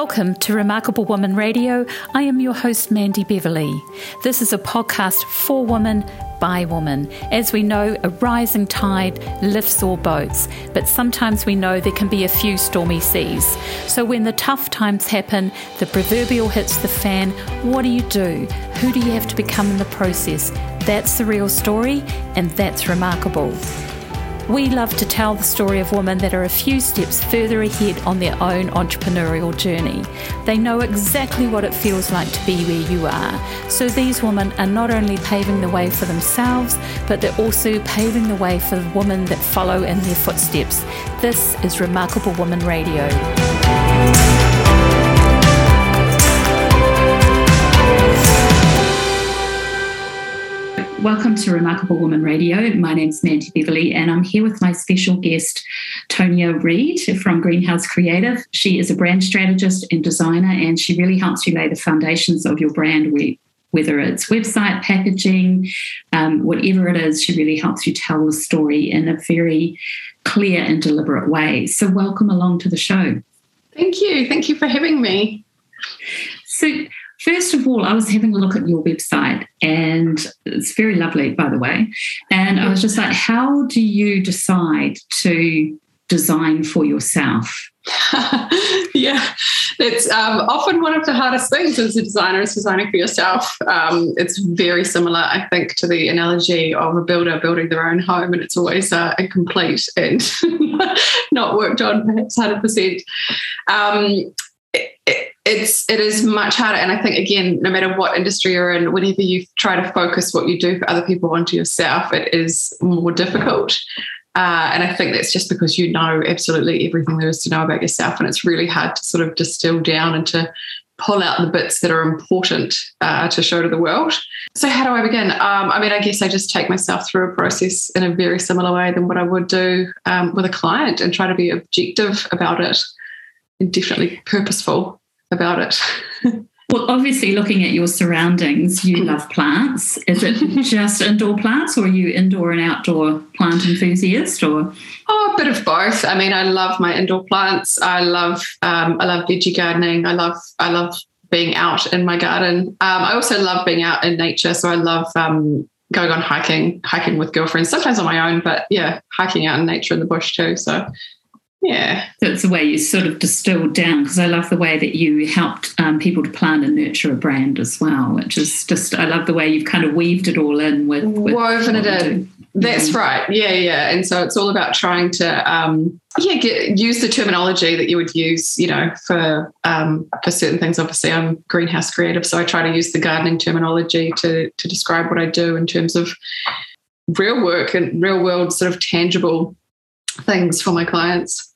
Welcome to Remarkable Woman Radio. I am your host, Mandy Beverley. This is a podcast for women by women. As we know, a rising tide lifts all boats, but sometimes we know there can be a few stormy seas. So when the tough times happen, the proverbial hits the fan, what do you do? Who do you have to become in the process? That's the real story, and that's remarkable. We love to tell the story of women that are a few steps further ahead on their own entrepreneurial journey. They know exactly what it feels like to be where you are. So these women are not only paving the way for themselves, but they're also paving the way for the women that follow in their footsteps. This is Remarkable Woman Radio. Welcome to Remarkable Woman Radio. My name's Mandy Beverley, and I'm here with my special guest, Tonia Reid from Greenhouse Creative. She is a brand strategist and designer, and she really helps you lay the foundations of your brand, whether it's website, packaging, um, whatever it is. She really helps you tell the story in a very clear and deliberate way. So, welcome along to the show. Thank you. Thank you for having me. So, First of all, I was having a look at your website, and it's very lovely, by the way. And I was just like, how do you decide to design for yourself? yeah, it's um, often one of the hardest things as a designer is designing for yourself. Um, it's very similar, I think, to the analogy of a builder building their own home, and it's always uh, incomplete and not worked on perhaps 100%. Um, it's it is much harder. And i think again no matter what industry you're in whenever you try to focus what you do for other people onto yourself it is more difficult. Uh, and i think that's just because you know absolutely everything there is to know about yourself. And it's really hard to sort of distill down and to pull out the bits that are important uh, to show to the world. So how do i begin? Um, i mean i guess i just take myself through a process in a very similar way than what i would do um, with a client and try to be objective about it and definitely purposeful about it. well, obviously, looking at your surroundings, you love plants. Is it just indoor plants, or are you indoor and outdoor plant enthusiast, or? Oh, a bit of both. I mean, I love my indoor plants. I love um, I love veggie gardening. I love I love being out in my garden. Um, I also love being out in nature. So I love um, going on hiking, hiking with girlfriends, sometimes on my own, but yeah, hiking out in nature in the bush too. So yeah. So it's the way you sort of distilled down because I love the way that you helped um, people to plan and nurture a brand as well, which is just, I love the way you've kind of weaved it all in with, with woven it in. That's yeah. right. Yeah, yeah. And so it's all about trying to, um, yeah, get, use the terminology that you would use, you know, for um, for certain things. Obviously, I'm greenhouse creative, so I try to use the gardening terminology to to describe what I do in terms of real work and real world sort of tangible things for my clients.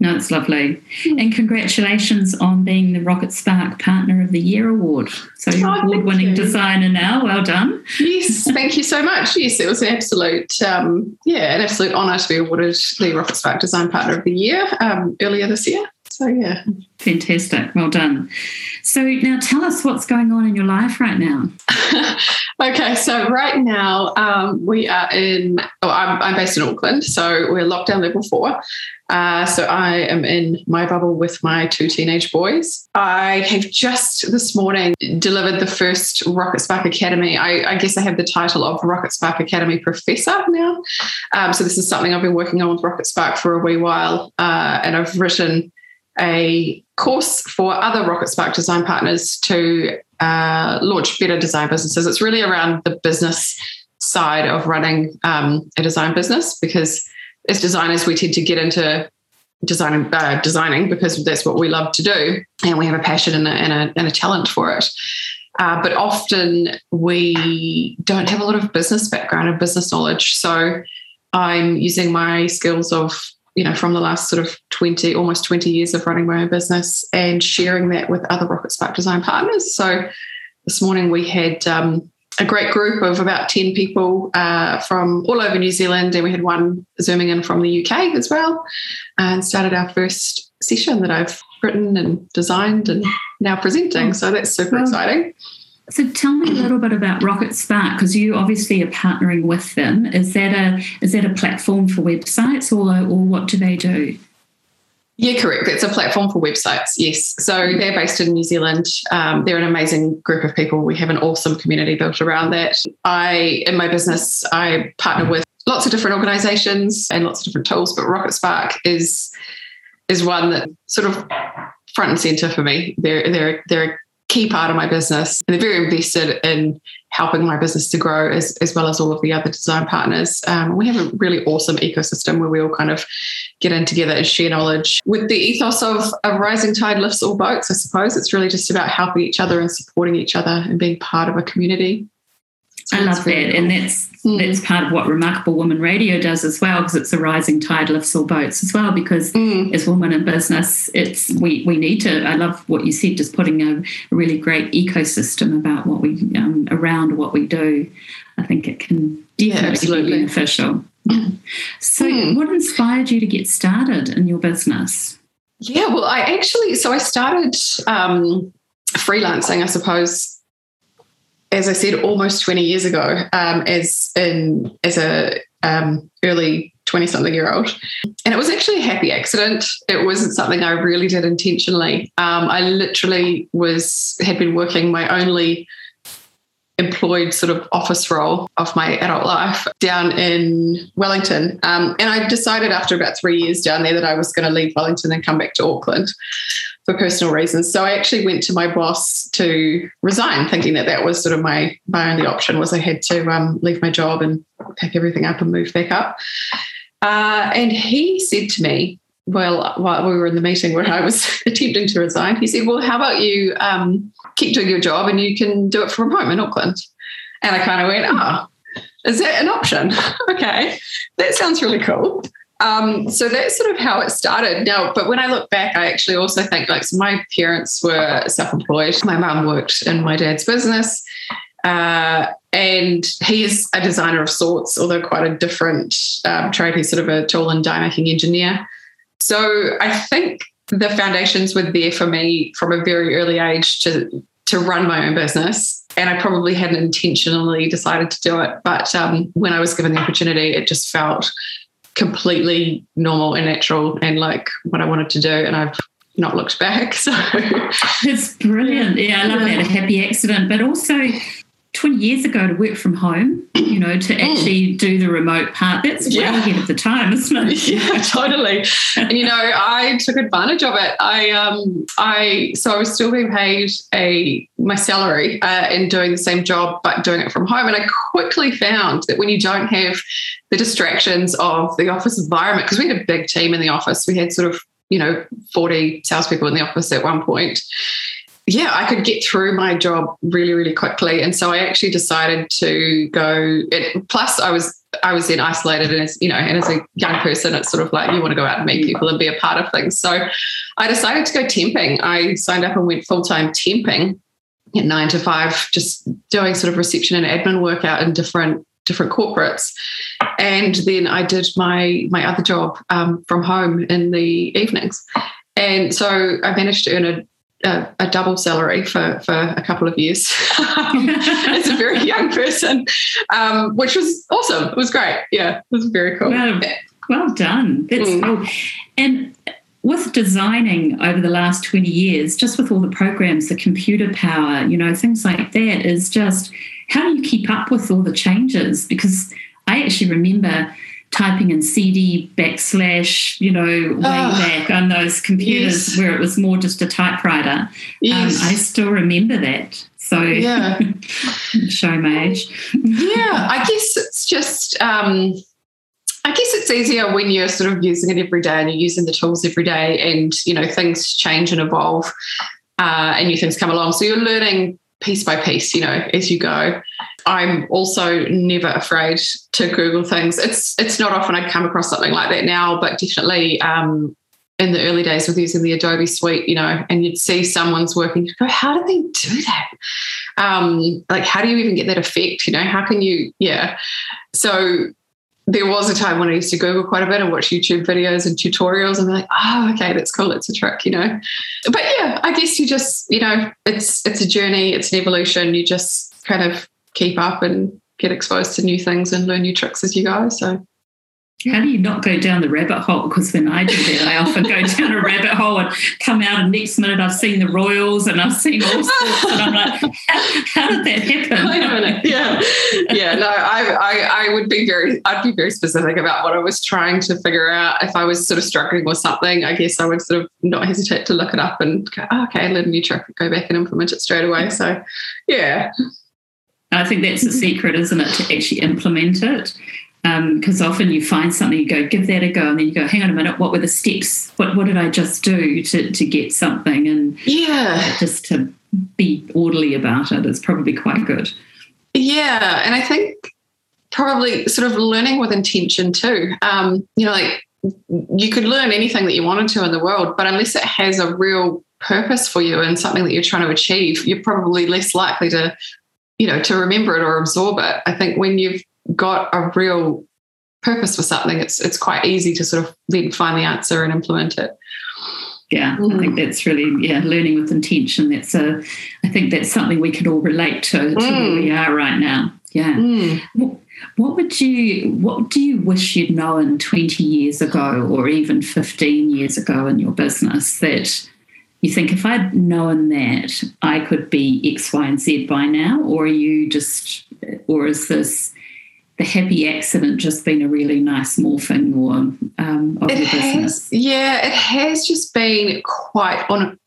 No, it's lovely. Hmm. And congratulations on being the Rocket Spark Partner of the Year award. So you're oh, award winning designer now. Well done. Yes, thank you so much. Yes, it was an absolute, um, yeah, an absolute honour to be awarded the Rocket Spark Design Partner of the Year um, earlier this year. So, yeah. Fantastic. Well done. So, now tell us what's going on in your life right now. okay. So, right now, um, we are in, oh, I'm, I'm based in Auckland. So, we're lockdown level four. Uh, so I am in my bubble with my two teenage boys. I have just this morning delivered the first Rocket Spark Academy. I, I guess I have the title of Rocket Spark Academy Professor now. Um, so this is something I've been working on with Rocket Spark for a wee while, uh, and I've written a course for other Rocket Spark design partners to uh, launch better design businesses. It's really around the business side of running um, a design business because as designers, we tend to get into designing uh, designing because that's what we love to do, and we have a passion and a, and a, and a talent for it. Uh, but often we don't have a lot of business background and business knowledge. So I'm using my skills of you know from the last sort of 20 almost 20 years of running my own business and sharing that with other rocket spark design partners so this morning we had um, a great group of about 10 people uh, from all over New Zealand, and we had one zooming in from the UK as well, and started our first session that I've written and designed and now presenting. So that's super exciting. So tell me a little bit about Rocket Spark because you obviously are partnering with them. Is that a is that a platform for websites or or what do they do? Yeah, correct. It's a platform for websites. Yes. So they're based in New Zealand. Um, they're an amazing group of people. We have an awesome community built around that. I, in my business, I partner with lots of different organizations and lots of different tools, but Rocket Spark is is one that sort of front and center for me. They're they're they're key part of my business. And they're very invested in helping my business to grow as, as well as all of the other design partners. Um, we have a really awesome ecosystem where we all kind of get in together and share knowledge. With the ethos of a rising tide lifts all boats, I suppose it's really just about helping each other and supporting each other and being part of a community. I love that. And that's mm. that's part of what Remarkable Woman Radio does as well, because it's a rising tide lifts all boats as well. Because mm. as women in business, it's we we need to. I love what you said, just putting a, a really great ecosystem about what we um, around what we do. I think it can definitely yeah, be beneficial. So, mm. what inspired you to get started in your business? Yeah, well, I actually so I started um, freelancing, I suppose, as I said, almost 20 years ago, um, as in as a um, early 20 something year old. And it was actually a happy accident. It wasn't something I really did intentionally. Um, I literally was had been working my only employed sort of office role of my adult life down in Wellington. Um, and I decided after about three years down there that I was going to leave Wellington and come back to Auckland for personal reasons. So I actually went to my boss to resign, thinking that that was sort of my my only option was I had to um, leave my job and pack everything up and move back up. Uh, and he said to me, well, while we were in the meeting where I was attempting to resign, he said, "Well, how about you um, keep doing your job and you can do it from home in Auckland?" And I kind of went, "Oh, is that an option? okay, that sounds really cool." Um, so that's sort of how it started. Now, but when I look back, I actually also think like so my parents were self-employed. My mum worked in my dad's business. Uh, and he is a designer of sorts, although quite a different um, trade. He's sort of a tool and die making engineer. So I think the foundations were there for me from a very early age to to run my own business. And I probably hadn't intentionally decided to do it, but um, when I was given the opportunity, it just felt completely normal and natural and like what I wanted to do. And I've not looked back. So it's brilliant. Yeah, I love that. A happy accident, but also 20 years ago to work from home, you know, to mm. actually mm. do the remote part. That's yeah. way ahead of the time, isn't it? Yeah, totally. and you know, I took advantage of it. I um I so I was still being paid a my salary uh, and doing the same job, but doing it from home. And I quickly found that when you don't have the distractions of the office environment, because we had a big team in the office, we had sort of you know 40 salespeople in the office at one point yeah, I could get through my job really, really quickly. And so I actually decided to go. It, plus, I was I was then isolated, and as you know, and as a young person, it's sort of like you want to go out and meet people and be a part of things. So I decided to go temping. I signed up and went full time temping at nine to five, just doing sort of reception and admin work out in different different corporates. And then I did my my other job um, from home in the evenings. And so I managed to earn a a, a, double salary for, for a couple of years as a very young person, um, which was awesome. It was great. Yeah, it was very cool. Well, well done. That's mm. cool. And with designing over the last 20 years, just with all the programs, the computer power, you know, things like that, is just how do you keep up with all the changes? Because I actually remember typing in CD backslash, you know, way oh, back on those computers yes. where it was more just a typewriter. Um, yes. Um, I still remember that. So yeah, show my age. yeah, I guess it's just. Um, I guess it's easier when you're sort of using it every day and you're using the tools every day, and you know things change and evolve, uh, and new things come along. So you're learning piece by piece, you know, as you go. I'm also never afraid to Google things. It's it's not often I come across something like that now, but definitely um, in the early days with using the Adobe Suite, you know, and you'd see someone's working, you go, how do they do that? Um, like, how do you even get that effect? You know, how can you, yeah. So there was a time when I used to Google quite a bit and watch YouTube videos and tutorials and be like, oh, okay, that's cool. It's a trick, you know. But yeah, I guess you just, you know, it's it's a journey, it's an evolution. You just kind of keep up and get exposed to new things and learn new tricks as you go. So how do you not go down the rabbit hole? Because when I do that, I often go down a rabbit hole and come out, and next minute I've seen the Royals and I've seen all sorts, and I'm like, how, how did that happen? Wait a minute. Yeah, yeah. No, I, I, I would be very, I'd be very specific about what I was trying to figure out. If I was sort of struggling with something, I guess I would sort of not hesitate to look it up and go, oh, okay, let a new trick, go back and implement it straight away. So, yeah. I think that's the secret, isn't it, to actually implement it? because um, often you find something, you go, give that a go, and then you go, hang on a minute, what were the steps? What what did I just do to to get something? And yeah, just to be orderly about it is probably quite good. Yeah, and I think probably sort of learning with intention too. Um, you know, like you could learn anything that you wanted to in the world, but unless it has a real purpose for you and something that you're trying to achieve, you're probably less likely to, you know, to remember it or absorb it. I think when you've got a real purpose for something, it's it's quite easy to sort of then find the answer and implement it. Yeah, mm. I think mm. that's really yeah, learning with intention. That's a, I think that's something we can all relate to, to mm. where we are right now. Yeah. Mm. What, what would you what do you wish you'd known 20 years ago or even 15 years ago in your business that you think if I'd known that I could be X, Y, and Z by now, or are you just or is this the happy accident just been a really nice morphing or um, of it your business? Has, yeah, it has just been quite on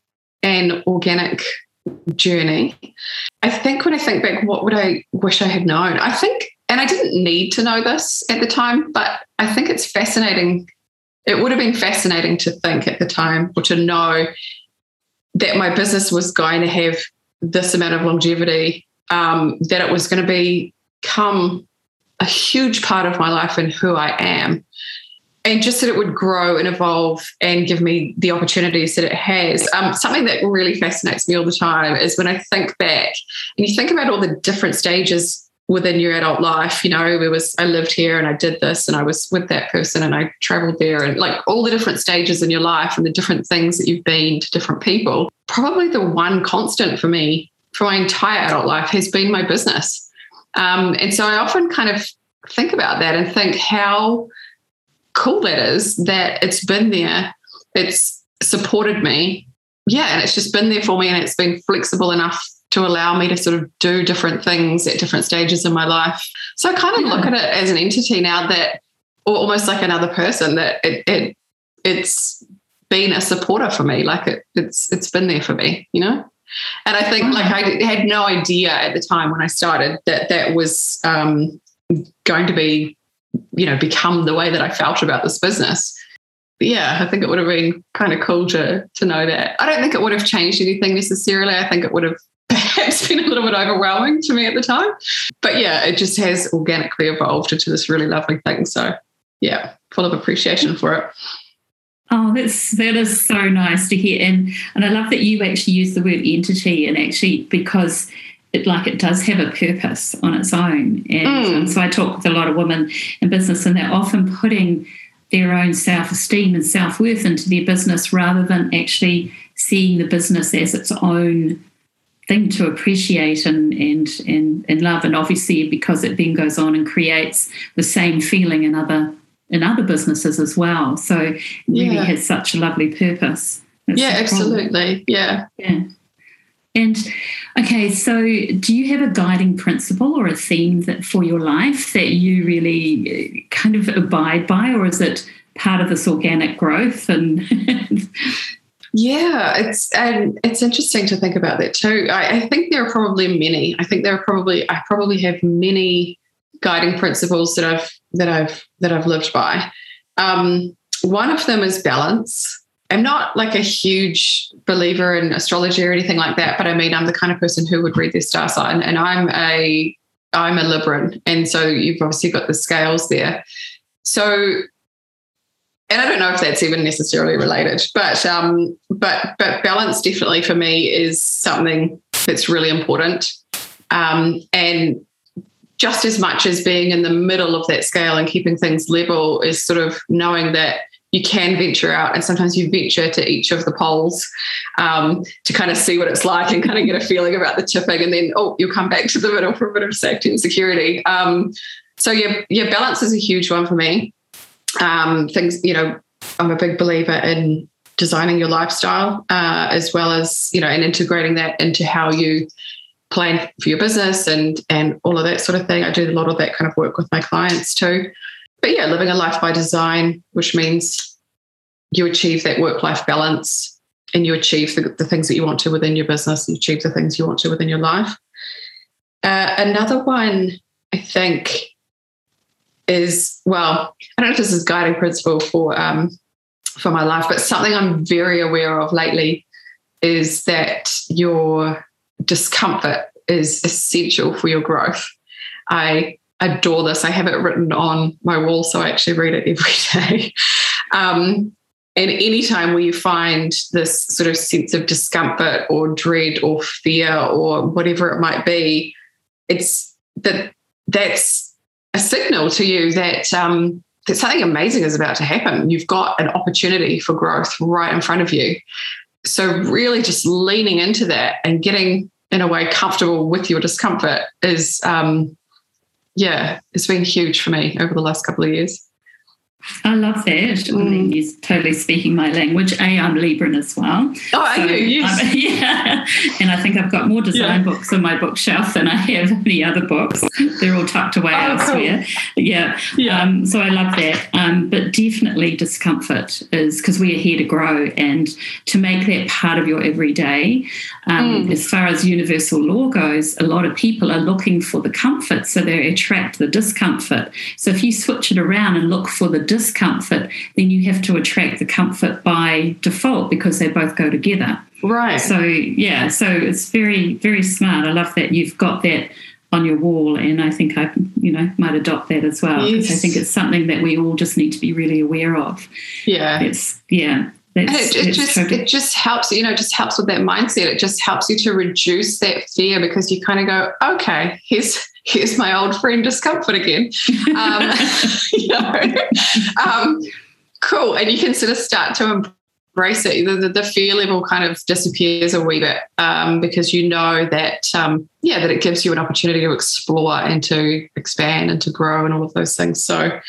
an organic journey. I think when I think back, what would I wish I had known? I think, and I didn't need to know this at the time, but I think it's fascinating. It would have been fascinating to think at the time or to know that my business was going to have this amount of longevity, um, that it was going to become a huge part of my life and who I am. And just that it would grow and evolve and give me the opportunities that it has. Um, something that really fascinates me all the time is when I think back and you think about all the different stages within your adult life. You know, it was I lived here and I did this and I was with that person and I traveled there and like all the different stages in your life and the different things that you've been to different people. Probably the one constant for me for my entire adult life has been my business. Um, and so I often kind of think about that and think how cool that is that it's been there, it's supported me. Yeah, and it's just been there for me and it's been flexible enough to allow me to sort of do different things at different stages in my life. So I kind of yeah. look at it as an entity now that, or almost like another person that it, it it's been a supporter for me. Like it, it's it's been there for me, you know. And I think like I had no idea at the time when I started that that was um, going to be, you know, become the way that I felt about this business. But yeah, I think it would have been kind of cool to to know that. I don't think it would have changed anything necessarily. I think it would have perhaps been a little bit overwhelming to me at the time. But yeah, it just has organically evolved into this really lovely thing. So yeah, full of appreciation for it. Oh, that's that is so nice to hear, and and I love that you actually use the word entity, and actually because it like it does have a purpose on its own, and mm. um, so I talk with a lot of women in business, and they're often putting their own self esteem and self worth into their business rather than actually seeing the business as its own thing to appreciate and and and, and love, and obviously because it then goes on and creates the same feeling in other in other businesses as well. So it really yeah. has such a lovely purpose. That's yeah, absolutely. Yeah. Yeah. And okay, so do you have a guiding principle or a theme that for your life that you really uh, kind of abide by, or is it part of this organic growth? And yeah, it's and it's interesting to think about that too. I, I think there are probably many. I think there are probably I probably have many guiding principles that I've that I've that I've lived by. Um, one of them is balance. I'm not like a huge believer in astrology or anything like that, but I mean I'm the kind of person who would read their star sign, and I'm a I'm a Libran, and so you've obviously got the scales there. So, and I don't know if that's even necessarily related, but um, but but balance definitely for me is something that's really important. Um, and just as much as being in the middle of that scale and keeping things level is sort of knowing that you can venture out and sometimes you venture to each of the poles um, to kind of see what it's like and kind of get a feeling about the tipping and then oh you'll come back to the middle for a bit of safety and security um, so yeah yeah balance is a huge one for me um, things, you know, I'm a big believer in designing your lifestyle uh, as well as, you know, and integrating that into how you plan for your business and and all of that sort of thing. I do a lot of that kind of work with my clients too. But yeah, living a life by design, which means you achieve that work life balance and you achieve the, the, things that you want to within your business, you achieve the things you want to within your life. Uh, another one, I think, is well, I don't know if this is guiding principle for um, for my life, but something I'm very aware of lately is that your discomfort is essential for your growth. I adore this. I have it written on my wall, so I actually read it every day. Um, and anytime where you find this sort of sense of discomfort or dread or fear or whatever it might be, it's that that's a signal to you that um, that something amazing is about to happen. You've got an opportunity for growth right in front of you. So really, just leaning into that and getting in a way comfortable with your discomfort is, um, yeah, it's been huge for me over the last couple of years. I love that. Mm. I mean, he's totally speaking my language. A, I'm Libran as well. Oh, are so you? Yes. yeah. And I think I've got more design yeah. books on my bookshelf than I have any other books. They're all tucked away oh, elsewhere. Cool. Yeah. yeah. Um, so I love that. Um, but definitely discomfort is because we are here to grow and to make that part of your everyday. Um, mm. As far as universal law goes, a lot of people are looking for the comfort, so they attract the discomfort. So if you switch it around and look for the discomfort, then you have to attract the comfort by default because they both go together. Right. So, yeah, so it's very, very smart. I love that you've got that on your wall and I think I you know might adopt that as well because yes. I think it's something that we all just need to be really aware of. Yeah. It's yeah. That's, it, it just totally- it just helps you know it just helps with that mindset. It just helps you to reduce that fear because you kind of go, okay, here's here's my old friend discomfort again. Um, you know, um, cool. And you can sort of start to embrace it. The, the, the fear level kind of disappears a wee bit um, because you know that, um, yeah, that it gives you an opportunity to explore and to expand and to grow and all of those things. So,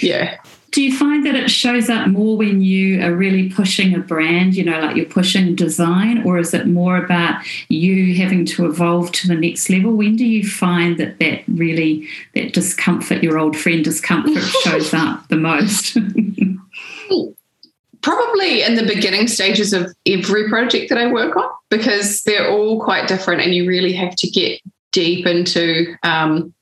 yeah, do you find that it shows up more when you are really pushing a brand, you know, like you're pushing design, or is it more about you having to evolve to the next level? When do you find that that really, that discomfort, your old friend discomfort, shows up the most? Probably in the beginning stages of every project that I work on, because they're all quite different and you really have to get deep into um,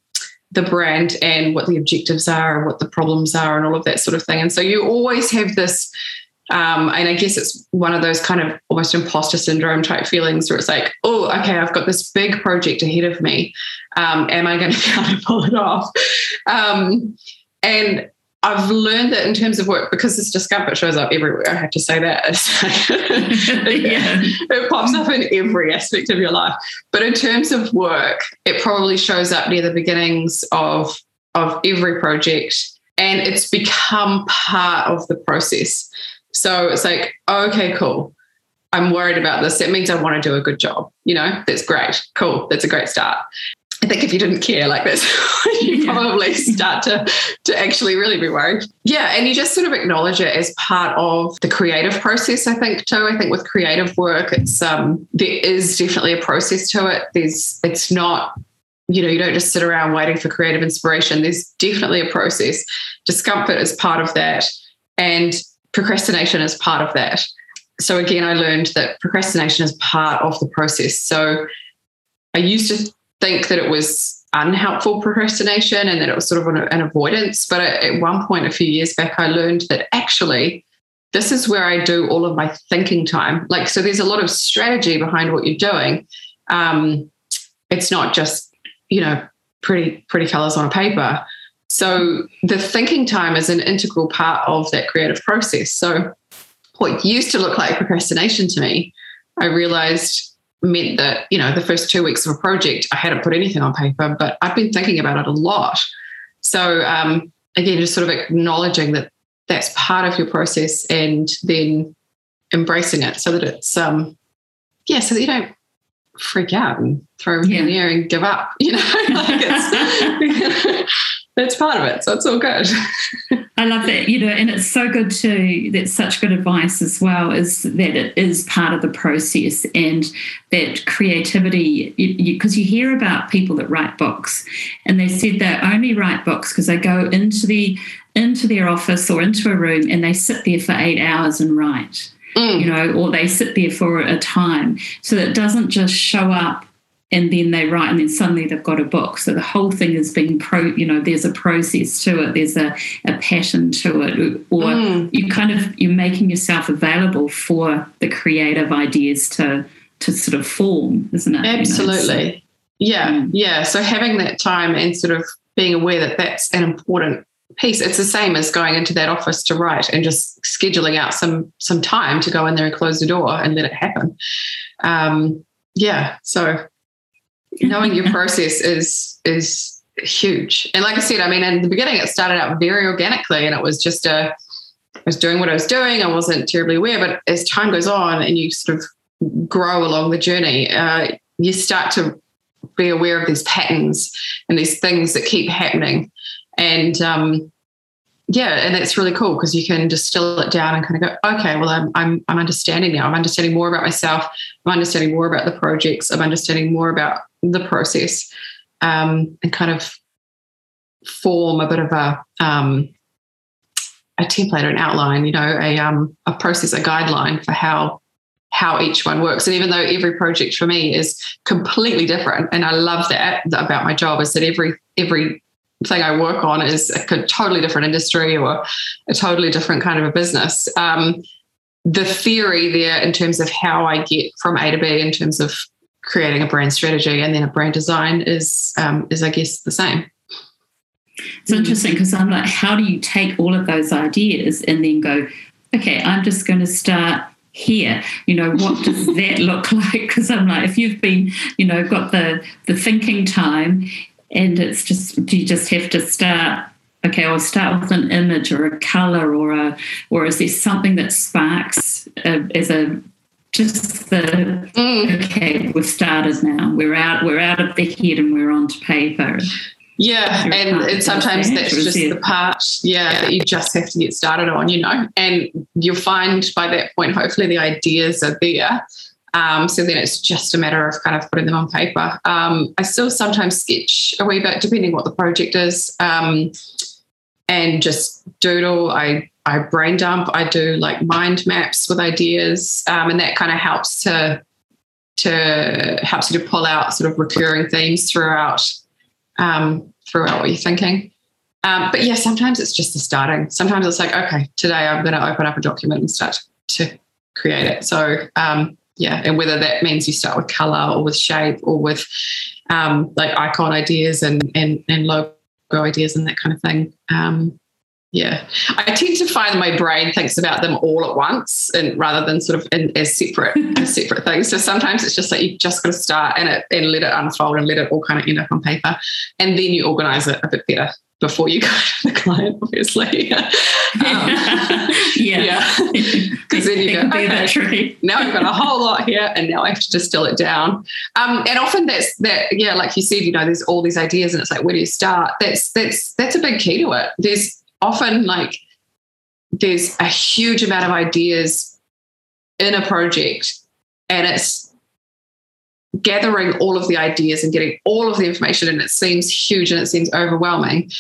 the brand and what the objectives are and what the problems are and all of that sort of thing. And so you always have this, um, and I guess it's one of those kind of almost imposter syndrome type feelings where it's like, oh, okay, I've got this big project ahead of me. Um, am I going to be able to pull it off? Um, and I've learned that in terms of work, because this discomfort shows up everywhere, I have to say that. yeah. it pops up in every aspect of your life. But in terms of work, it probably shows up near the beginnings of, of every project. And it's become part of the process. So it's like, okay, cool. I'm worried about this. That means I want to do a good job. You know, that's great. Cool. That's a great start. I think if you didn't care like this, you probably start to, to actually really be worried. Yeah. And you just sort of acknowledge it as part of the creative process, I think, too. I think with creative work, it's um there is definitely a process to it. There's it's not you know, you don't just sit around waiting for creative inspiration. There's definitely a process. Discomfort is part of that, and procrastination is part of that. So, again, I learned that procrastination is part of the process. So, I used to think that it was unhelpful procrastination and that it was sort of an, an avoidance. But at one point, a few years back, I learned that actually this is where I do all of my thinking time. Like, so there's a lot of strategy behind what you're doing. Um, it's not just, you know, pretty, pretty colors on a paper. So the thinking time is an integral part of that creative process. So what used to look like procrastination to me, I realized meant that, you know, the first two weeks of a project, I hadn't put anything on paper, but I've been thinking about it a lot. So, um, again, just sort of acknowledging that that's part of your process and then embracing it so that it's, um, yeah, so that you don't freak out and throw everything yeah. in the air and give up, you know, like that's part of it. So it's all good. I love that, you know, and it's so good too. That's such good advice as well, is that it is part of the process and that creativity, because you, you, you, hear about people that write books and they said they only write books because they go into the into their office or into a room and they sit there for eight hours and write. Mm. You know, or they sit there for a time. So that it doesn't just show up and then they write and then suddenly they've got a book. So the whole thing is being pro you know there's a process to it there's a, a pattern to it or mm. you kind of you're making yourself available for the creative ideas to to sort of form isn't it? Absolutely you know, so, yeah mm. yeah. So having that time and sort of being aware that that's an important piece it's the same as going into that office to write and just scheduling out some some time to go in there and close the door and let it happen. Um yeah so knowing your process is is huge. And like I said, I mean, in the beginning, it started out very organically, and it was just a I was doing what I was doing. I wasn't terribly aware, but as time goes on and you sort of grow along the journey, uh, you start to be aware of these patterns and these things that keep happening. And um, yeah, and that's really cool because you can distill it down and kind of go, okay, well, I'm, I'm, I'm understanding now. I'm understanding more about myself. I'm understanding more about the projects. I'm understanding more about the process, um, and kind of form a bit of a um, a template, or an outline, you know, a um, a process, a guideline for how how each one works. And even though every project for me is completely different, and I love that about my job is that every every thing I work on is a totally different industry or a totally different kind of a business. Um, the theory there in terms of how I get from A to B in terms of creating a brand strategy and then a brand design is um, is I guess the same. It's interesting because I'm like, how do you take all of those ideas and then go, okay, I'm just going to start here you know what does that look like because i'm like if you've been you know got the the thinking time and it's just do you just have to start okay i'll start with an image or a color or a or is there something that sparks uh, as a just the mm. okay we've started now. We're out we're out of the head and we're on to paper. Yeah and, and sometimes that's just the part yeah, yeah that you just have to get started on you know? And you'll find by that point hopefully the ideas are there um, so then it's just a matter of kind of putting them on paper. Um, I still sometimes sketch a wee bit, depending what the project is, um, and just doodle. I I brain dump. I do like mind maps with ideas, um, and that kind of helps to to helps you to pull out sort of recurring themes throughout um, throughout what you're thinking. Um, but yeah, sometimes it's just the starting. Sometimes it's like, okay, today I'm going to open up a document and start to create it. So yeah, and whether that means you start with color or with shape or with um, like icon ideas and and and logo ideas and that kind of thing. Um, yeah, I tend to find my brain thinks about them all at once, and rather than sort of in, as separate as separate things. So sometimes it's just like you just got to start and it and let it unfold and let it all kind of end up on paper, and then you organize it a bit better before you go to the client, obviously. um, yeah. Because then you go, okay, now I've got a whole lot here and now I have to distill it down. Um, and often that's that, yeah, like you said, you know, there's all these ideas and it's like, where do you start? That's that's that's a big key to it. There's often like there's a huge amount of ideas in a project and it's gathering all of the ideas and getting all of the information and it seems huge and it seems overwhelming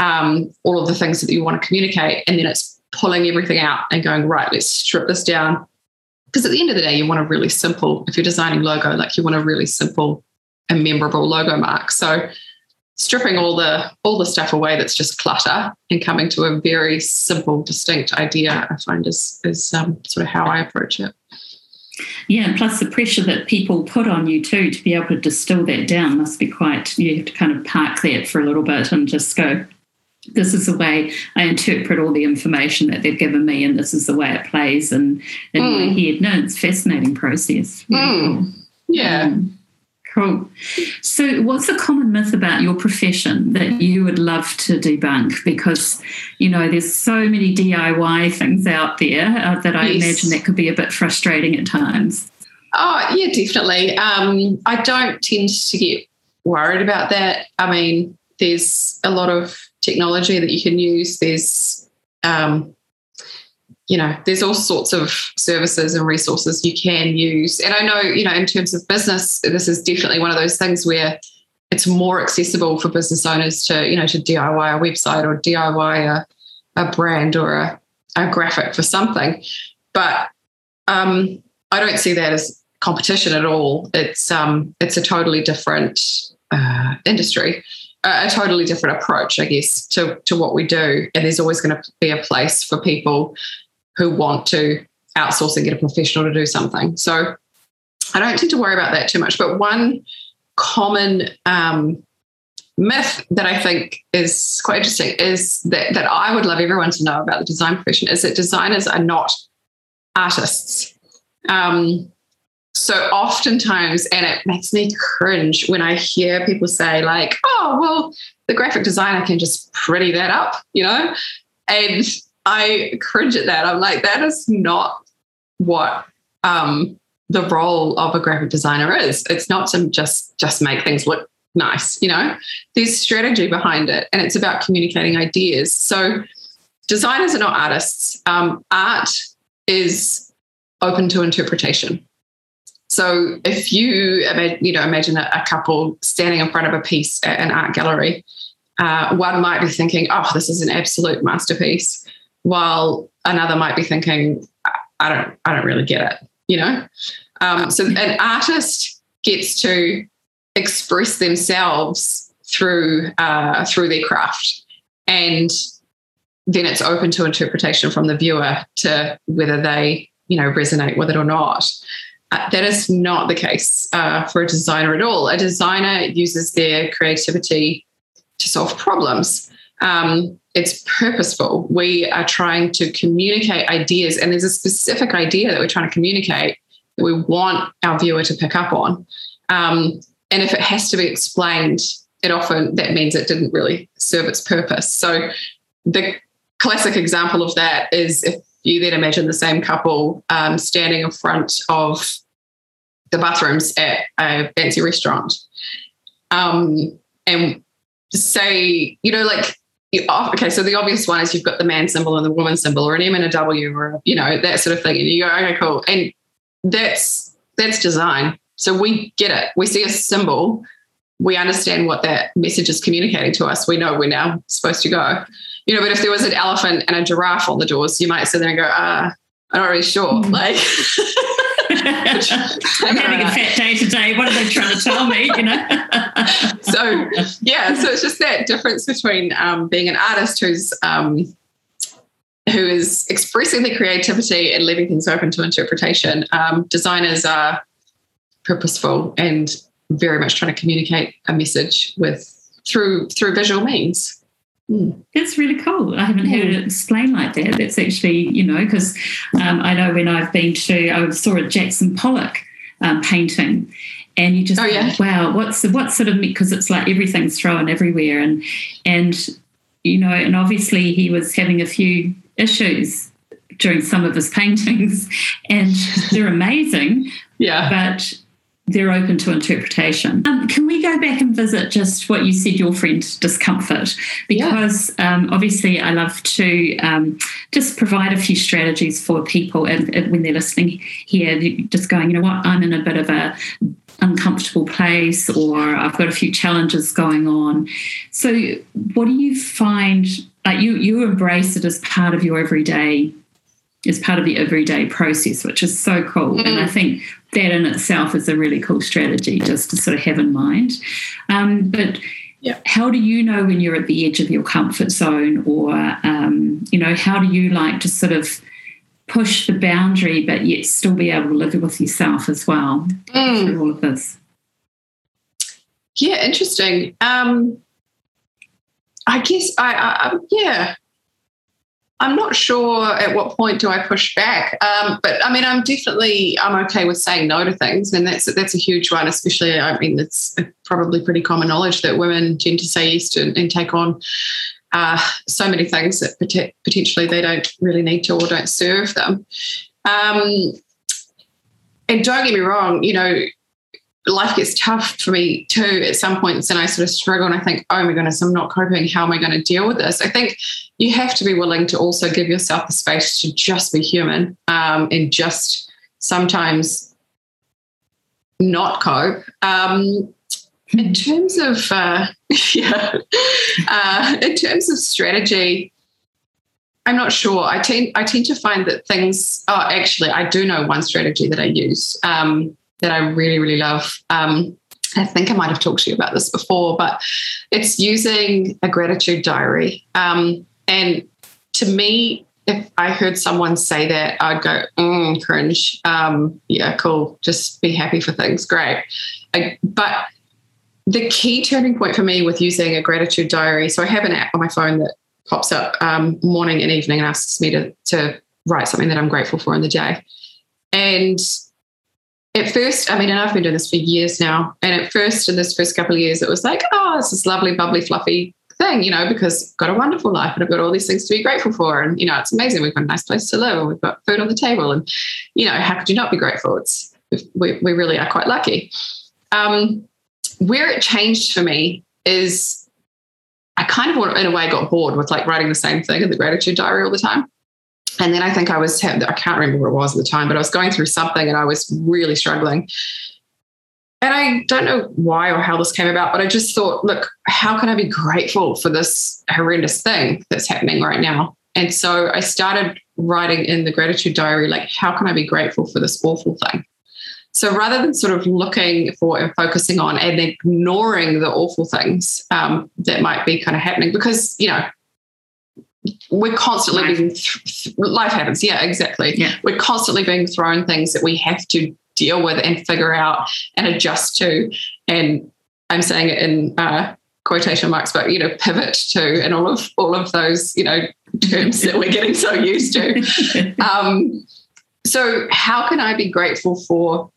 um, all of the things that you want to communicate and then it's pulling everything out and going right let's strip this down. Because at the end of the day you want a really simple if you're designing logo like you want a really simple and memorable logo mark. So stripping all the all the stuff away that's just clutter and coming to a very simple distinct idea i find is is um, sort of how i approach it yeah, and plus the pressure that people put on you too to be able to distill that down must be quite, you have to kind of park that for a little bit and just go, this is the way I interpret all the information that they've given me, and this is the way it plays in, in mm. my head. No, it's a fascinating process. Mm. Yeah. Um, Cool. So, what's a common myth about your profession that you would love to debunk? Because, you know, there's so many DIY things out there uh, that I yes. imagine that could be a bit frustrating at times. Oh, yeah, definitely. Um, I don't tend to get worried about that. I mean, there's a lot of technology that you can use. There's um, you know, there's all sorts of services and resources you can use. And I know, you know, in terms of business, this is definitely one of those things where it's more accessible for business owners to, you know, to DIY a website or DIY a, a brand or a, a graphic for something. But um, I don't see that as competition at all. It's um, it's a totally different uh, industry, a, a totally different approach, I guess, to to what we do. And there's always going to be a place for people who want to outsource and get a professional to do something. So I don't tend to worry about that too much. But one common um, myth that I think is quite interesting is that, that I would love everyone to know about the design profession is that designers are not artists. Um, so oftentimes, and it makes me cringe when I hear people say, like, oh, well, the graphic designer can just pretty that up, you know? And I cringe at that. I'm like, that is not what um, the role of a graphic designer is. It's not to just just make things look nice, you know. There's strategy behind it, and it's about communicating ideas. So designers are not artists. Um, art is open to interpretation. So if you you know imagine a, couple standing in front of a piece at an art gallery, uh, one might be thinking, "Oh, this is an absolute masterpiece," while another might be thinking, I don't, I don't really get it, you know? Um, so an artist gets to express themselves through, uh, through their craft. And then it's open to interpretation from the viewer to whether they, you know, resonate with it or not. Uh, that is not the case uh, for a designer at all. A designer uses their creativity to solve problems. Um, it's purposeful. We are trying to communicate ideas, and there's a specific idea that we're trying to communicate that we want our viewer to pick up on. Um, and if it has to be explained, it often that means it didn't really serve its purpose. So the classic example of that is if you then imagine the same couple um, standing in front of the bathrooms at a fancy restaurant um, and say, you know, like okay, so the obvious one is you've got the man symbol and the woman symbol, or an M and a W, or you know that sort of thing, and you go, okay, cool, and that's that's design. So we get it. We see a symbol, we understand what that message is communicating to us. We know we're now supposed to go. You know, but if there was an elephant and a giraffe on the doors, you might sit there and go, ah, I'm not really sure. Mm-hmm. Like. I'm having a fat day today. What are they trying to tell me? You know. so yeah, so it's just that difference between um, being an artist who's um, who is expressing their creativity and leaving things open to interpretation. Um, designers are purposeful and very much trying to communicate a message with through through visual means. Mm. That's really cool. I haven't heard it explained like that. That's actually, you know, because um, I know when I've been to, I saw a Jackson Pollock um, painting, and you just, oh, yeah. wow, what's what sort of because it's like everything's thrown everywhere, and and you know, and obviously he was having a few issues during some of his paintings, and they're amazing. Yeah, but they're open to interpretation. Um, can we go back and visit just what you said, your friend discomfort? Because yeah. um, obviously, I love to um, just provide a few strategies for people and, and when they're listening here, just going, you know what, I'm in a bit of a uncomfortable place or I've got a few challenges going on. So, what do you find? Like you, you embrace it as part of your everyday as part of the everyday process, which is so cool. Mm. And I think that in itself is a really cool strategy just to sort of have in mind. Um, but yeah. how do you know when you're at the edge of your comfort zone, or um, you know, how do you like to sort of push the boundary, but yet still be able to live with yourself as well mm. through all of this? Yeah, interesting. Um, I guess I, I, yeah, I'm not sure at what point do I push back. Um, but I mean, I'm definitely I'm okay with saying no to things, and that's that's a huge one. Especially, I mean, it's probably pretty common knowledge that women tend to say yes to and take on uh, so many things that potentially they don't really need to or don't serve them. Um, and don't get me wrong, you know, life gets tough for me too at some points and I sort of struggle and I think, oh my goodness, I'm not coping. How am I going to deal with this? I think you have to be willing to also give yourself the space to just be human um, and just sometimes not cope. Um, in terms of uh, yeah, uh, in terms of strategy, I'm not sure. I tend I tend to find that things. Oh, actually, I do know one strategy that I use um, that I really really love. Um, I think I might have talked to you about this before, but it's using a gratitude diary. Um, and to me, if I heard someone say that, I'd go, mm, cringe. Um, yeah, cool. Just be happy for things. Great. I, but the key turning point for me with using a gratitude diary, so I have an app on my phone that pops up um, morning and evening and asks me to, to write something that I'm grateful for in the day. And at first, I mean, and I've been doing this for years now. And at first, in this first couple of years, it was like, oh, it's this lovely, bubbly, fluffy thing, you know, because I've got a wonderful life and I've got all these things to be grateful for. And, you know, it's amazing. We've got a nice place to live and we've got food on the table. And, you know, how could you not be grateful? It's, we, we really are quite lucky. Um, where it changed for me is I kind of, in a way, got bored with like writing the same thing in the gratitude diary all the time. And then I think I was, I can't remember what it was at the time, but I was going through something and I was really struggling. And I don't know why or how this came about, but I just thought, look, how can I be grateful for this horrendous thing that's happening right now? And so I started writing in the gratitude diary, like, how can I be grateful for this awful thing? So rather than sort of looking for and focusing on and ignoring the awful things um, that might be kind of happening, because, you know, we're constantly life. being th- life happens yeah exactly yeah. we're constantly being thrown things that we have to deal with and figure out and adjust to and i'm saying it in uh, quotation marks but you know pivot to and all of all of those you know terms that we're getting so used to um, so how can i be grateful for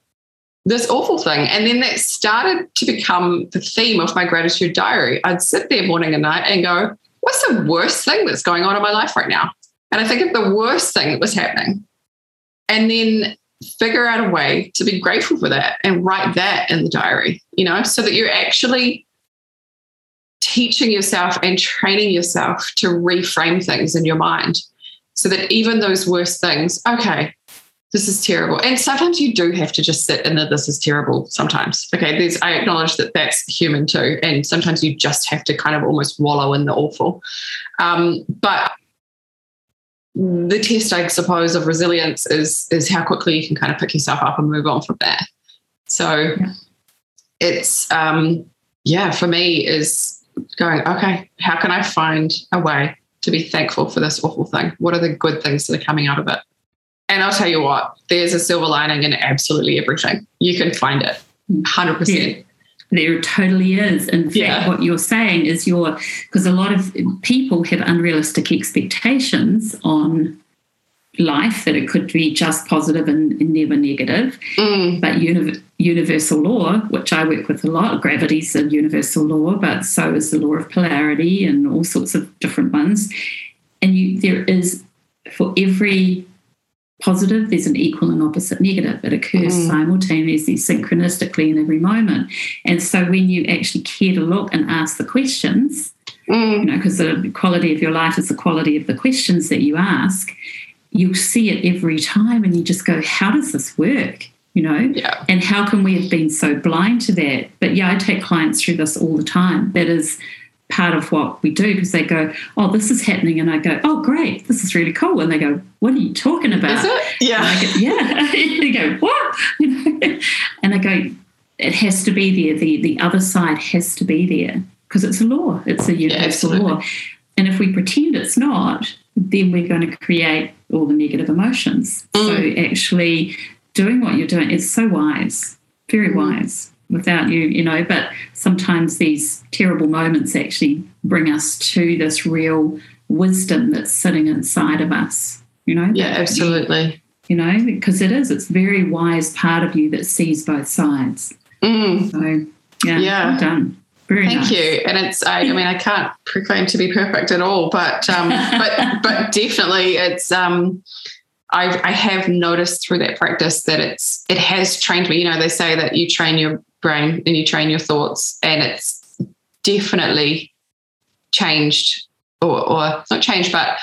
this awful thing. And then that started to become the theme of my gratitude diary. I'd sit there morning and night and go, what's the worst thing that's going on in my life right now? And I think of the worst thing that was happening. And then figure out a way to be grateful for that and write that in the diary, you know, so that you're actually teaching yourself and training yourself to reframe things in your mind so that even those worst things, okay, this is terrible. And sometimes you do have to just sit in the this is terrible sometimes. Okay, there's I acknowledge that that's human too. And sometimes you just have to kind of almost wallow in the awful. Um, but the test, I suppose, of resilience is is how quickly you can kind of pick yourself up and move on from that. So yeah. it's um yeah, for me is going, okay, how can I find a way to be thankful for this awful thing? What are the good things that are coming out of it? And I'll tell you what, there's a silver lining in absolutely everything. You can find it 100%. Yeah. There totally is. In fact, yeah. what you're saying is you're, because a lot of people have unrealistic expectations on life that it could be just positive and, and never negative. Mm. But uni- universal law, which I work with a lot, gravity's a universal law, but so is the law of polarity and all sorts of different ones. And you, there is for every positive, there's an equal and opposite negative. It occurs mm. simultaneously, synchronistically in every moment. And so when you actually care to look and ask the questions, mm. you know, because the quality of your life is the quality of the questions that you ask, you'll see it every time and you just go, how does this work? You know, yeah. and how can we have been so blind to that? But yeah, I take clients through this all the time. That is part of what we do because they go, "Oh, this is happening," and I go, "Oh, great, this is really cool," and they go, "What are you talking about?" Is it? Yeah, go, yeah. they go, "What?" You know? and I go, "It has to be there. the The other side has to be there because it's a law. It's a universal yeah, law. And if we pretend it's not, then we're going to create all the negative emotions. Mm. So actually, doing what you're doing is so wise, very mm. wise without you, you know. But sometimes these terrible moments actually bring us to this real wisdom that's sitting inside of us, you know. Yeah, absolutely. You, know, because it is, it's very wise part of you that sees both sides. Mm. So, yeah, yeah. Well done. Very Thank nice. you. And it's I, I, mean I can't proclaim to be perfect at all, but um, but but definitely it's um I've, I have noticed through that practice that it's it has trained me. You know, they say that you train your brain and you train your thoughts, and it's definitely changed, or, or not changed, but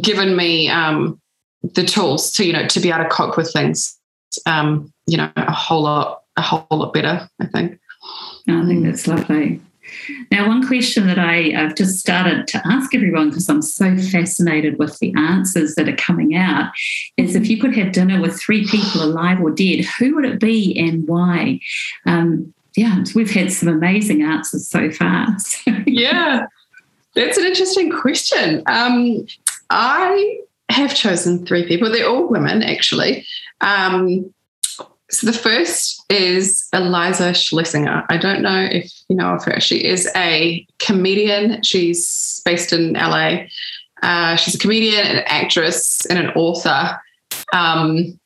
given me um, the tools to you know to be able to cope with things, um, you know, a whole lot a whole lot better. I think. I think that's lovely. Now, one question that I, have just started to ask everyone because I'm so fascinated with the answers that are coming out is if you could have dinner with three people, alive or dead, who would it be and why? Um, yeah, we've had some amazing answers so far. yeah, that's an interesting question. Um, I have chosen three people. They're all women, actually. Um, so the first is Eliza Schlesinger. I don't know if you know of her. She is a comedian. She's based in LA. Uh, she's a comedian, an actress, and an author. Um,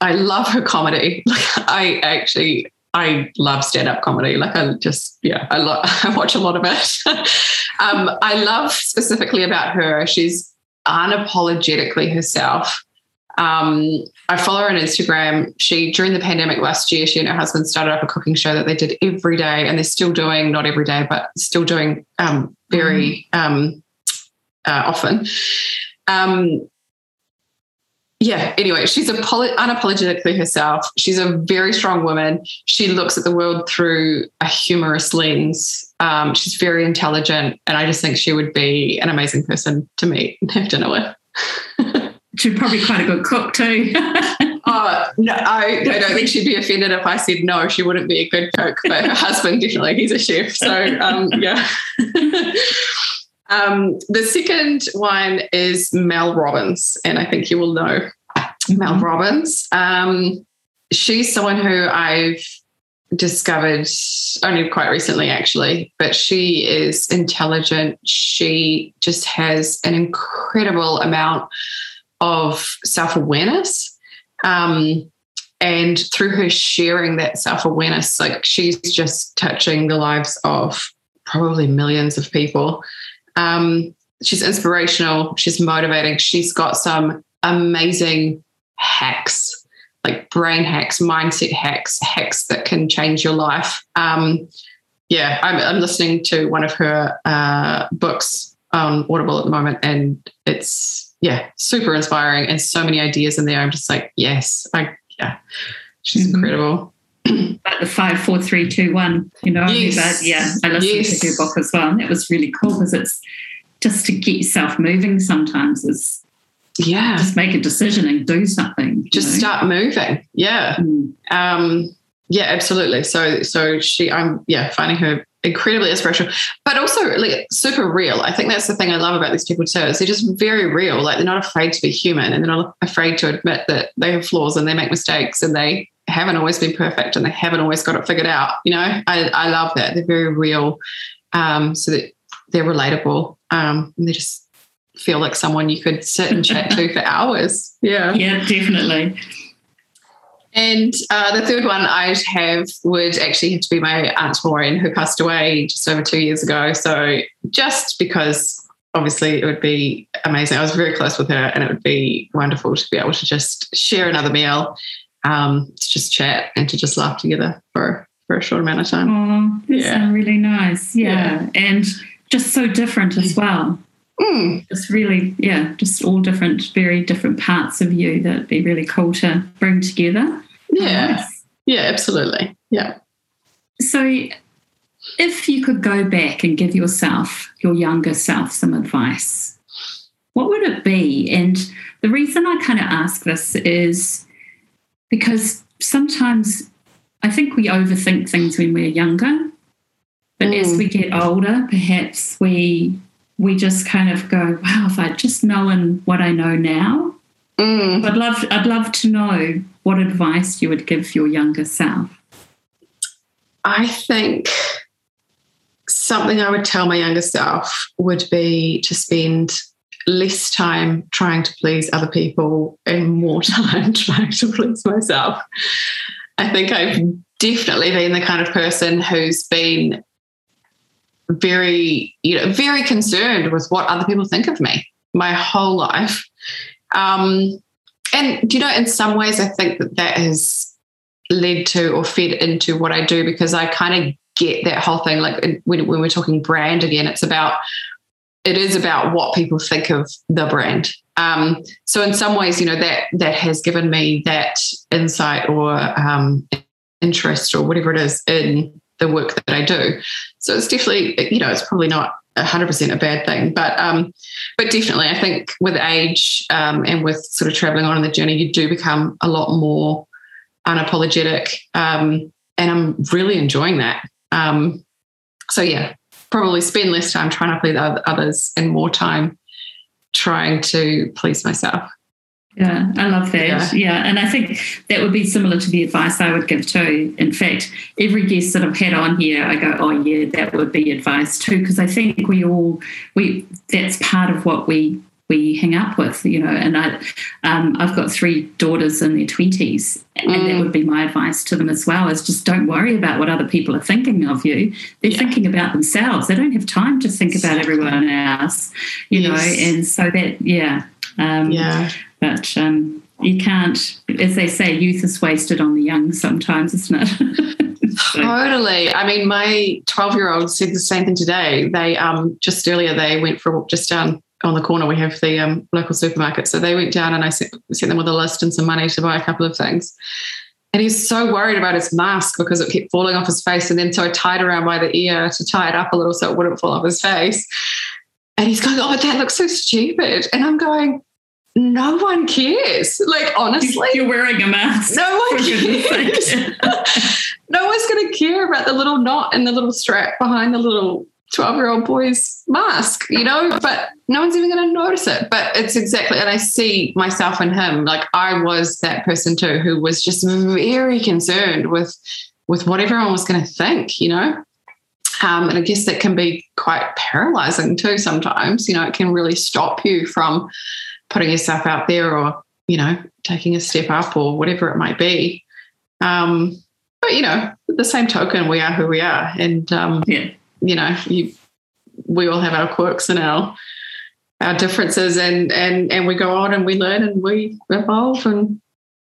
I love her comedy. Like I actually, I love stand-up comedy. Like I just, yeah, I, I watch a lot of it. um, I love specifically about her. She's unapologetically herself. Um, I follow her on Instagram. She, during the pandemic last year, she and her husband started up a cooking show that they did every day, and they're still doing, not every day, but still doing um, very mm. um, uh, often. Um, yeah, anyway, she's poly- unapologetically herself. She's a very strong woman. She looks at the world through a humorous lens. Um, she's very intelligent, and I just think she would be an amazing person to meet and have dinner with. She's probably quite a good cook too. oh no, I, I, don't think she'd be offended if I said no. She wouldn't be a good cook, but her husband definitely. He's a chef, so um, yeah. um, the second one is Mel Robbins, and I think you will know mm-hmm. Mel Robbins. Um, she's someone who I've discovered only quite recently actually but she is intelligent she just has an incredible amount of self awareness. Um, and through her sharing that self awareness, like she's just touching the lives of probably millions of people. Um, she's inspirational, she's motivating, she's got some amazing hacks, like brain hacks, mindset hacks, hacks that can change your life. Um, yeah, I'm, I'm, listening to one of her uh, books on Audible at the moment, and it's yeah, super inspiring and so many ideas in there. I'm just like, yes, I yeah, she's mm-hmm. incredible. Like the five, four, three, two, one. You know, yes. but yeah, I listened yes. to her book as well, and that was really cool because it's just to get yourself moving. Sometimes is yeah, just make a decision and do something. Just know? start moving. Yeah, mm. um, yeah, absolutely. So, so she, I'm yeah, finding her incredibly inspirational, but also like super real. I think that's the thing I love about these people too. Is they're just very real. Like they're not afraid to be human, and they're not afraid to admit that they have flaws and they make mistakes, and they haven't always been perfect, and they haven't always got it figured out. You know, I, I love that. They're very real, um, so that they're relatable. Um, and they just feel like someone you could sit and chat to for hours. Yeah, yeah, definitely. And uh, the third one I'd have would actually have to be my Aunt Maureen, who passed away just over two years ago. So just because obviously it would be amazing. I was very close with her and it would be wonderful to be able to just share another meal, um, to just chat and to just laugh together for, for a short amount of time. Oh, that's yeah. really nice. Yeah. yeah. And just so different as well. Mm. Just really, yeah, just all different, very different parts of you that'd be really cool to bring together. Yeah. Nice. Yeah, absolutely. Yeah. So if you could go back and give yourself, your younger self, some advice, what would it be? And the reason I kind of ask this is because sometimes I think we overthink things when we're younger. But mm. as we get older, perhaps we we just kind of go, wow, if I'd just known what I know now, mm. I'd love I'd love to know what advice you would give your younger self. I think something I would tell my younger self would be to spend less time trying to please other people and more time trying to please myself. I think I've definitely been the kind of person who's been very, you know, very concerned with what other people think of me my whole life. Um, and you know, in some ways, I think that that has led to or fed into what I do because I kind of get that whole thing. Like when, when we're talking brand again, it's about it is about what people think of the brand. Um, so in some ways, you know that that has given me that insight or um, interest or whatever it is in the work that I do. So it's definitely, you know, it's probably not 100% a bad thing, but um, but definitely, I think with age um, and with sort of traveling on in the journey, you do become a lot more unapologetic, um, and I'm really enjoying that. Um, so yeah, probably spend less time trying to please others and more time trying to please myself. Yeah, I love that. Yeah. yeah. And I think that would be similar to the advice I would give too. In fact, every guest that I've had on here, I go, oh, yeah, that would be advice too. Because I think we all, we that's part of what we we hang up with, you know. And I, um, I've got three daughters in their twenties, and mm. that would be my advice to them as well: is just don't worry about what other people are thinking of you. They're yeah. thinking about themselves. They don't have time to think about everyone else, you yes. know. And so that, yeah, um, yeah. But um, you can't, as they say, youth is wasted on the young sometimes, isn't it? so. Totally. I mean, my 12 year old said the same thing today. They um, just earlier, they went for a walk just down on the corner. We have the um, local supermarket. So they went down and I sent, sent them with a list and some money to buy a couple of things. And he's so worried about his mask because it kept falling off his face. And then so I tied around by the ear to tie it up a little so it wouldn't fall off his face. And he's going, Oh, that looks so stupid. And I'm going, no one cares. Like honestly, you're wearing a mask. No one cares. no one's going to care about the little knot and the little strap behind the little 12 year old boy's mask, you know, but no one's even going to notice it. But it's exactly, and I see myself in him. Like I was that person too who was just very concerned with with what everyone was going to think, you know. Um, and I guess that can be quite paralyzing too sometimes. You know, it can really stop you from putting yourself out there or, you know, taking a step up or whatever it might be. Um, but, you know, the same token, we are who we are. And, um, yeah. you know, you, we all have our quirks and our, our differences and, and, and we go on and we learn and we evolve and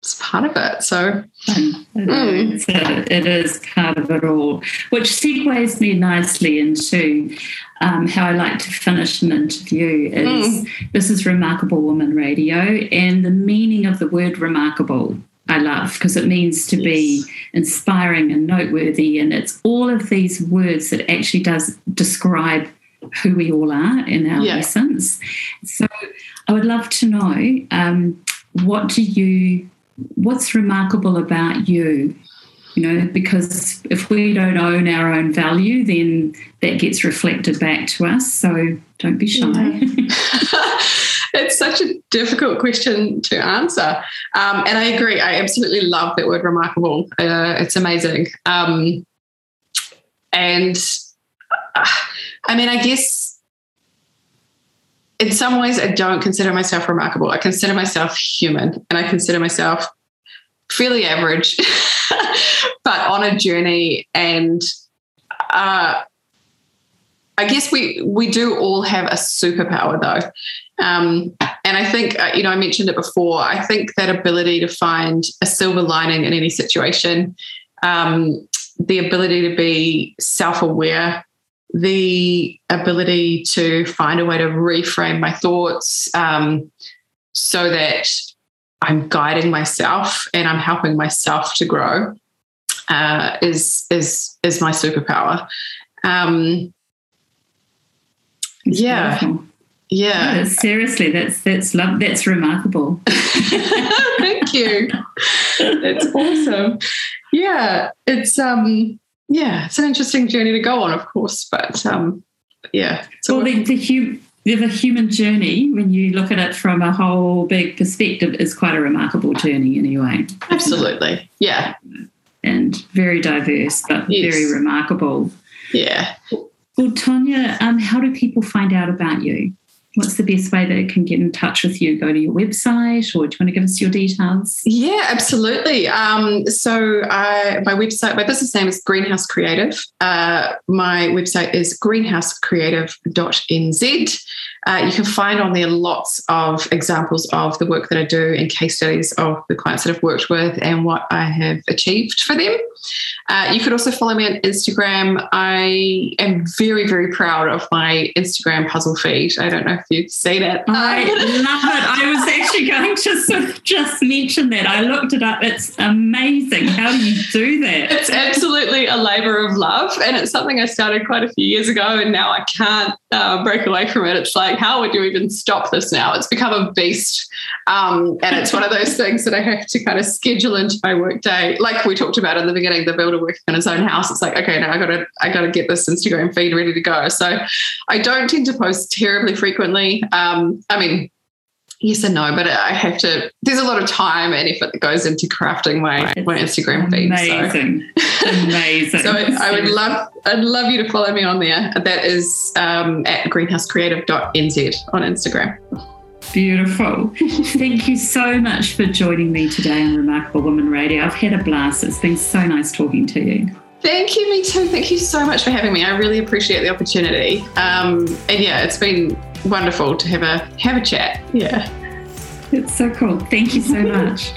it's part of it. So it, mm. is, it is part of it all, which segues me nicely into um, how I like to finish an interview. Is mm. this is Remarkable Woman Radio, and the meaning of the word remarkable. I love because it means to yes. be inspiring and noteworthy, and it's all of these words that actually does describe who we all are in our yeah. essence. So, I would love to know um, what do you what's remarkable about you you know because if we don't own our own value then that gets reflected back to us. So don't be shy. Yeah. it's such a difficult question to answer. Um, and i agree. I absolutely love that word remarkable. Uh, it's amazing. Um, and uh, i mean i guess in some ways, I don't consider myself remarkable. I consider myself human and I consider myself fairly average, but on a journey. And uh, I guess we we do all have a superpower though. Um, and I think, uh, you know, I mentioned it before. I think that ability to find a silver lining in any situation, um, the ability to be self aware the ability to find a way to reframe my thoughts um, so that I'm guiding myself and I'm helping myself to grow uh, is is is my superpower. Um, yeah. Beautiful. Yeah. yeah. seriously, that's that's love that's remarkable. Thank you. It's awesome. Yeah, it's um yeah, it's an interesting journey to go on, of course, but um, yeah. well, the, the, hu- the human journey, when you look at it from a whole big perspective, is quite a remarkable journey, anyway. Absolutely, yeah, and very diverse, but yes. very remarkable. Yeah. Well, Tonya, um, how do people find out about you? What's the best way it can get in touch with you? Go to your website, or do you want to give us your details? Yeah, absolutely. Um, so I, my website, my business name is Greenhouse Creative. Uh, my website is greenhousecreative.nz. Uh, you can find on there lots of examples of the work that I do and case studies of the clients that I've worked with and what I have achieved for them. Uh, you could also follow me on Instagram. I am very, very proud of my Instagram puzzle feed. I don't know if you've seen it. I love it. I was actually going to sort of just mention that. I looked it up. It's amazing. How do you do that? It's absolutely a labor of love. And it's something I started quite a few years ago. And now I can't uh, break away from it. It's like, how would you even stop this now? It's become a beast. Um, and it's one of those things that I have to kind of schedule into my workday. Like we talked about in the beginning, the builder working on his own house. It's like, okay, now I gotta I gotta get this Instagram feed ready to go. So I don't tend to post terribly frequently. Um, I mean, yes and no, but I have to. There's a lot of time and effort that goes into crafting my, my Instagram feed. Amazing, so. amazing. so I, I, would love, I'd love you to follow me on there. That is um, at greenhousecreative.nz on Instagram. Beautiful. Thank you so much for joining me today on Remarkable Woman Radio. I've had a blast. It's been so nice talking to you. Thank you, me too. Thank you so much for having me. I really appreciate the opportunity. Um, and yeah, it's been wonderful to have a have a chat. Yeah. It's so cool. Thank you so much.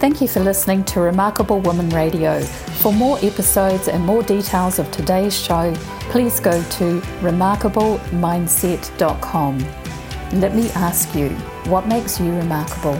Thank you for listening to Remarkable Woman Radio. For more episodes and more details of today's show, please go to remarkablemindset.com. Let me ask you, what makes you remarkable?